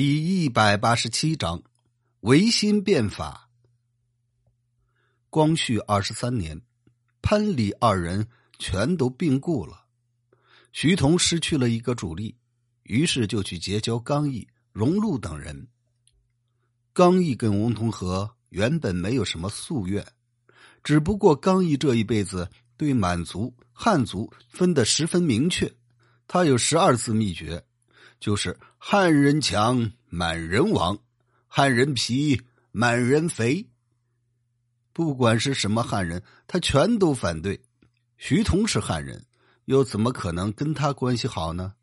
第一百八十七章，维新变法。光绪二十三年，潘李二人全都病故了，徐桐失去了一个主力，于是就去结交刚毅、荣禄等人。刚毅跟翁同龢原本没有什么夙愿，只不过刚毅这一辈子对满族、汉族分得十分明确，他有十二字秘诀。就是汉人强，满人亡；汉人皮，满人肥。不管是什么汉人，他全都反对。徐桐是汉人，又怎么可能跟他关系好呢？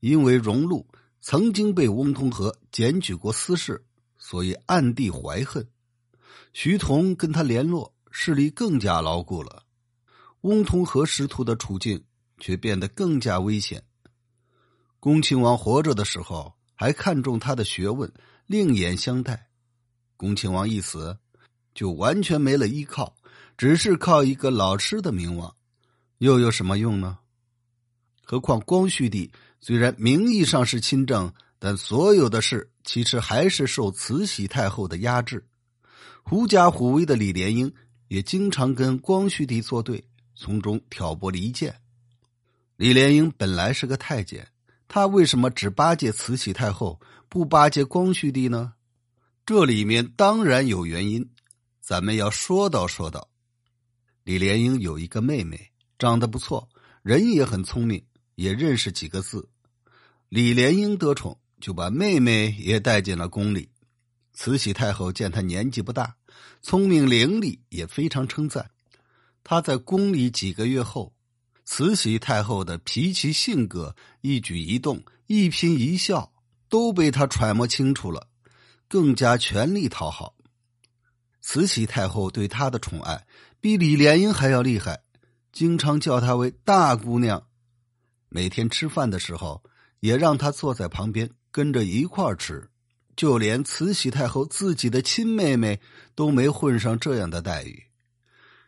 因为荣禄曾经被翁同龢检举过私事，所以暗地怀恨。徐桐跟他联络，势力更加牢固了。翁同龢师徒的处境却变得更加危险。恭亲王活着的时候，还看重他的学问，另眼相待。恭亲王一死，就完全没了依靠，只是靠一个老师的名望，又有什么用呢？何况光绪帝虽然名义上是亲政，但所有的事其实还是受慈禧太后的压制。狐假虎威的李莲英也经常跟光绪帝作对，从中挑拨离间。李莲英本来是个太监。他为什么只巴结慈禧太后，不巴结光绪帝呢？这里面当然有原因，咱们要说道说道。李莲英有一个妹妹，长得不错，人也很聪明，也认识几个字。李莲英得宠，就把妹妹也带进了宫里。慈禧太后见她年纪不大，聪明伶俐，也非常称赞。她在宫里几个月后。慈禧太后的脾气、性格、一举一动、一颦一笑都被他揣摩清楚了，更加全力讨好。慈禧太后对她的宠爱比李莲英还要厉害，经常叫她为大姑娘。每天吃饭的时候，也让她坐在旁边跟着一块儿吃。就连慈禧太后自己的亲妹妹都没混上这样的待遇。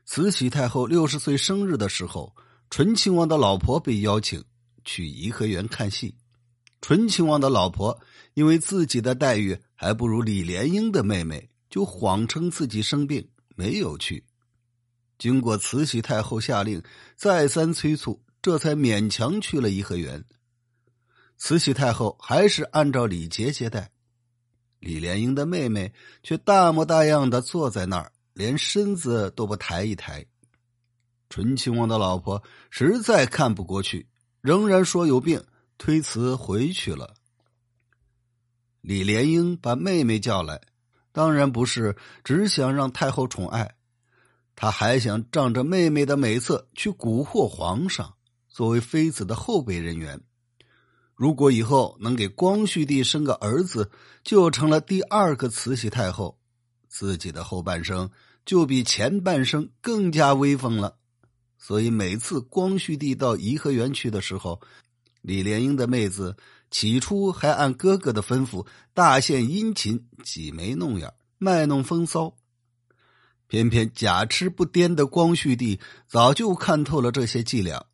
慈禧太后六十岁生日的时候。醇亲王的老婆被邀请去颐和园看戏，醇亲王的老婆因为自己的待遇还不如李莲英的妹妹，就谎称自己生病没有去。经过慈禧太后下令，再三催促，这才勉强去了颐和园。慈禧太后还是按照礼节接待，李莲英的妹妹却大模大样的坐在那儿，连身子都不抬一抬。醇亲王的老婆实在看不过去，仍然说有病，推辞回去了。李莲英把妹妹叫来，当然不是只想让太后宠爱，他还想仗着妹妹的美色去蛊惑皇上，作为妃子的后备人员。如果以后能给光绪帝生个儿子，就成了第二个慈禧太后，自己的后半生就比前半生更加威风了。所以每次光绪帝到颐和园去的时候，李莲英的妹子起初还按哥哥的吩咐大献殷勤，挤眉弄眼，卖弄风骚。偏偏假痴不癫的光绪帝早就看透了这些伎俩，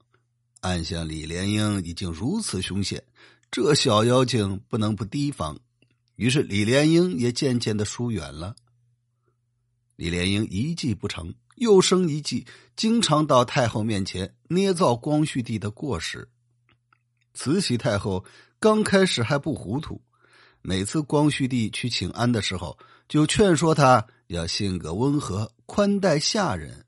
暗想李莲英已经如此凶险，这小妖精不能不提防。于是李莲英也渐渐的疏远了。李莲英一计不成。又生一计，经常到太后面前捏造光绪帝的过失。慈禧太后刚开始还不糊涂，每次光绪帝去请安的时候，就劝说他要性格温和，宽待下人。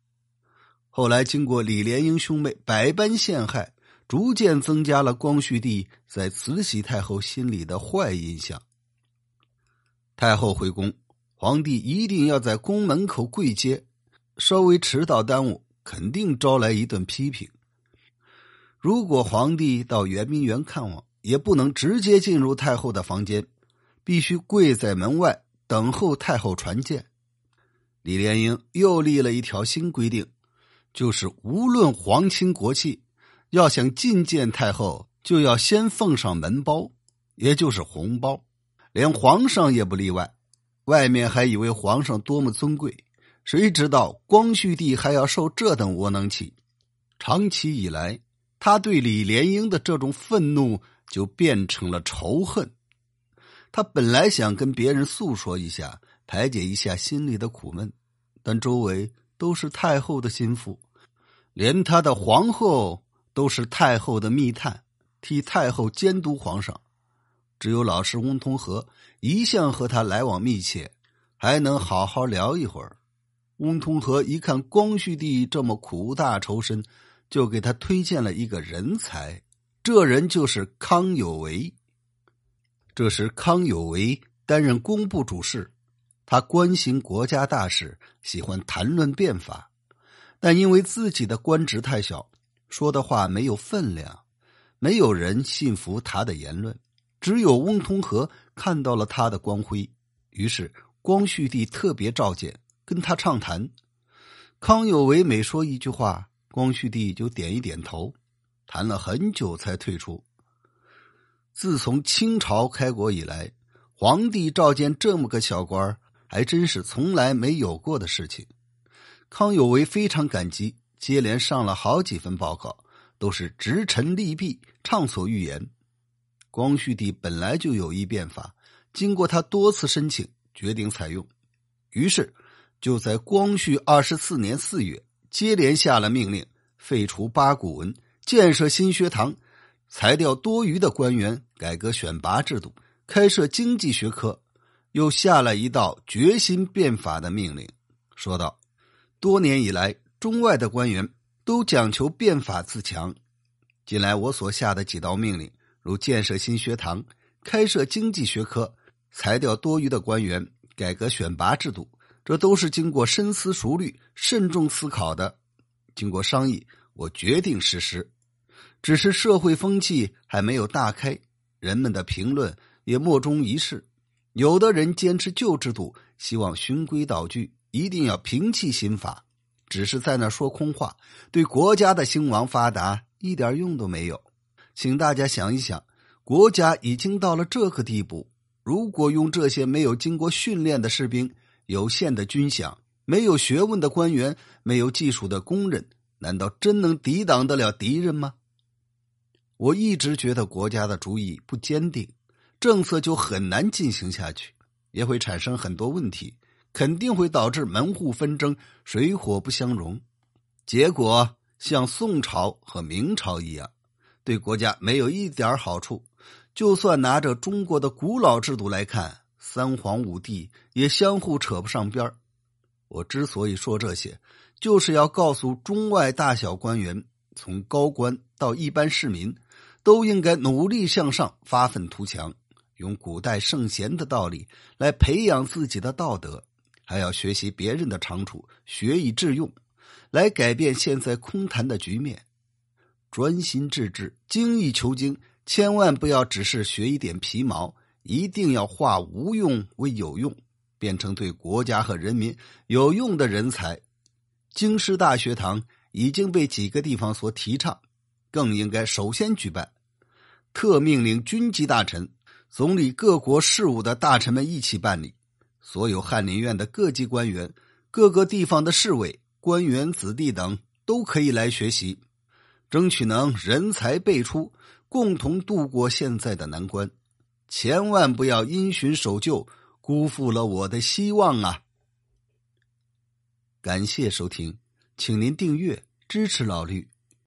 后来经过李莲英兄妹百般陷害，逐渐增加了光绪帝在慈禧太后心里的坏印象。太后回宫，皇帝一定要在宫门口跪接。稍微迟到耽误，肯定招来一顿批评。如果皇帝到圆明园看望，也不能直接进入太后的房间，必须跪在门外等候太后传见。李莲英又立了一条新规定，就是无论皇亲国戚，要想觐见太后，就要先奉上门包，也就是红包，连皇上也不例外。外面还以为皇上多么尊贵。谁知道光绪帝还要受这等窝囊气？长期以来，他对李莲英的这种愤怒就变成了仇恨。他本来想跟别人诉说一下，排解一下心里的苦闷，但周围都是太后的心腹，连他的皇后都是太后的密探，替太后监督皇上。只有老师翁同龢一向和他来往密切，还能好好聊一会儿。翁同龢一看光绪帝这么苦大仇深，就给他推荐了一个人才，这人就是康有为。这时，康有为担任工部主事，他关心国家大事，喜欢谈论变法，但因为自己的官职太小，说的话没有分量，没有人信服他的言论。只有翁同龢看到了他的光辉，于是光绪帝特别召见，跟他畅谈。康有为每说一句话，光绪帝就点一点头，谈了很久才退出。自从清朝开国以来，皇帝召见这么个小官还真是从来没有过的事情。康有为非常感激，接连上了好几份报告，都是直陈利弊，畅所欲言。光绪帝本来就有意变法，经过他多次申请，决定采用。于是就在光绪二十四年四月，接连下了命令，废除八股文，建设新学堂，裁掉多余的官员，改革选拔制度，开设经济学科，又下了一道决心变法的命令，说道：“多年以来，中外的官员都讲求变法自强，近来我所下的几道命令。”如建设新学堂、开设经济学科、裁掉多余的官员、改革选拔制度，这都是经过深思熟虑、慎重思考的。经过商议，我决定实施。只是社会风气还没有大开，人们的评论也莫衷一是。有的人坚持旧制度，希望循规蹈矩，一定要摒弃新法，只是在那说空话，对国家的兴亡发达一点用都没有。请大家想一想，国家已经到了这个地步，如果用这些没有经过训练的士兵、有限的军饷、没有学问的官员、没有技术的工人，难道真能抵挡得了敌人吗？我一直觉得国家的主意不坚定，政策就很难进行下去，也会产生很多问题，肯定会导致门户纷争、水火不相容，结果像宋朝和明朝一样。对国家没有一点好处，就算拿着中国的古老制度来看，三皇五帝也相互扯不上边我之所以说这些，就是要告诉中外大小官员，从高官到一般市民，都应该努力向上，发愤图强，用古代圣贤的道理来培养自己的道德，还要学习别人的长处，学以致用，来改变现在空谈的局面。专心致志，精益求精，千万不要只是学一点皮毛，一定要化无用为有用，变成对国家和人民有用的人才。京师大学堂已经被几个地方所提倡，更应该首先举办。特命令军机大臣、总理各国事务的大臣们一起办理。所有翰林院的各级官员、各个地方的侍卫、官员子弟等都可以来学习。争取能人才辈出，共同度过现在的难关，千万不要因循守旧，辜负了我的希望啊！感谢收听，请您订阅支持老绿。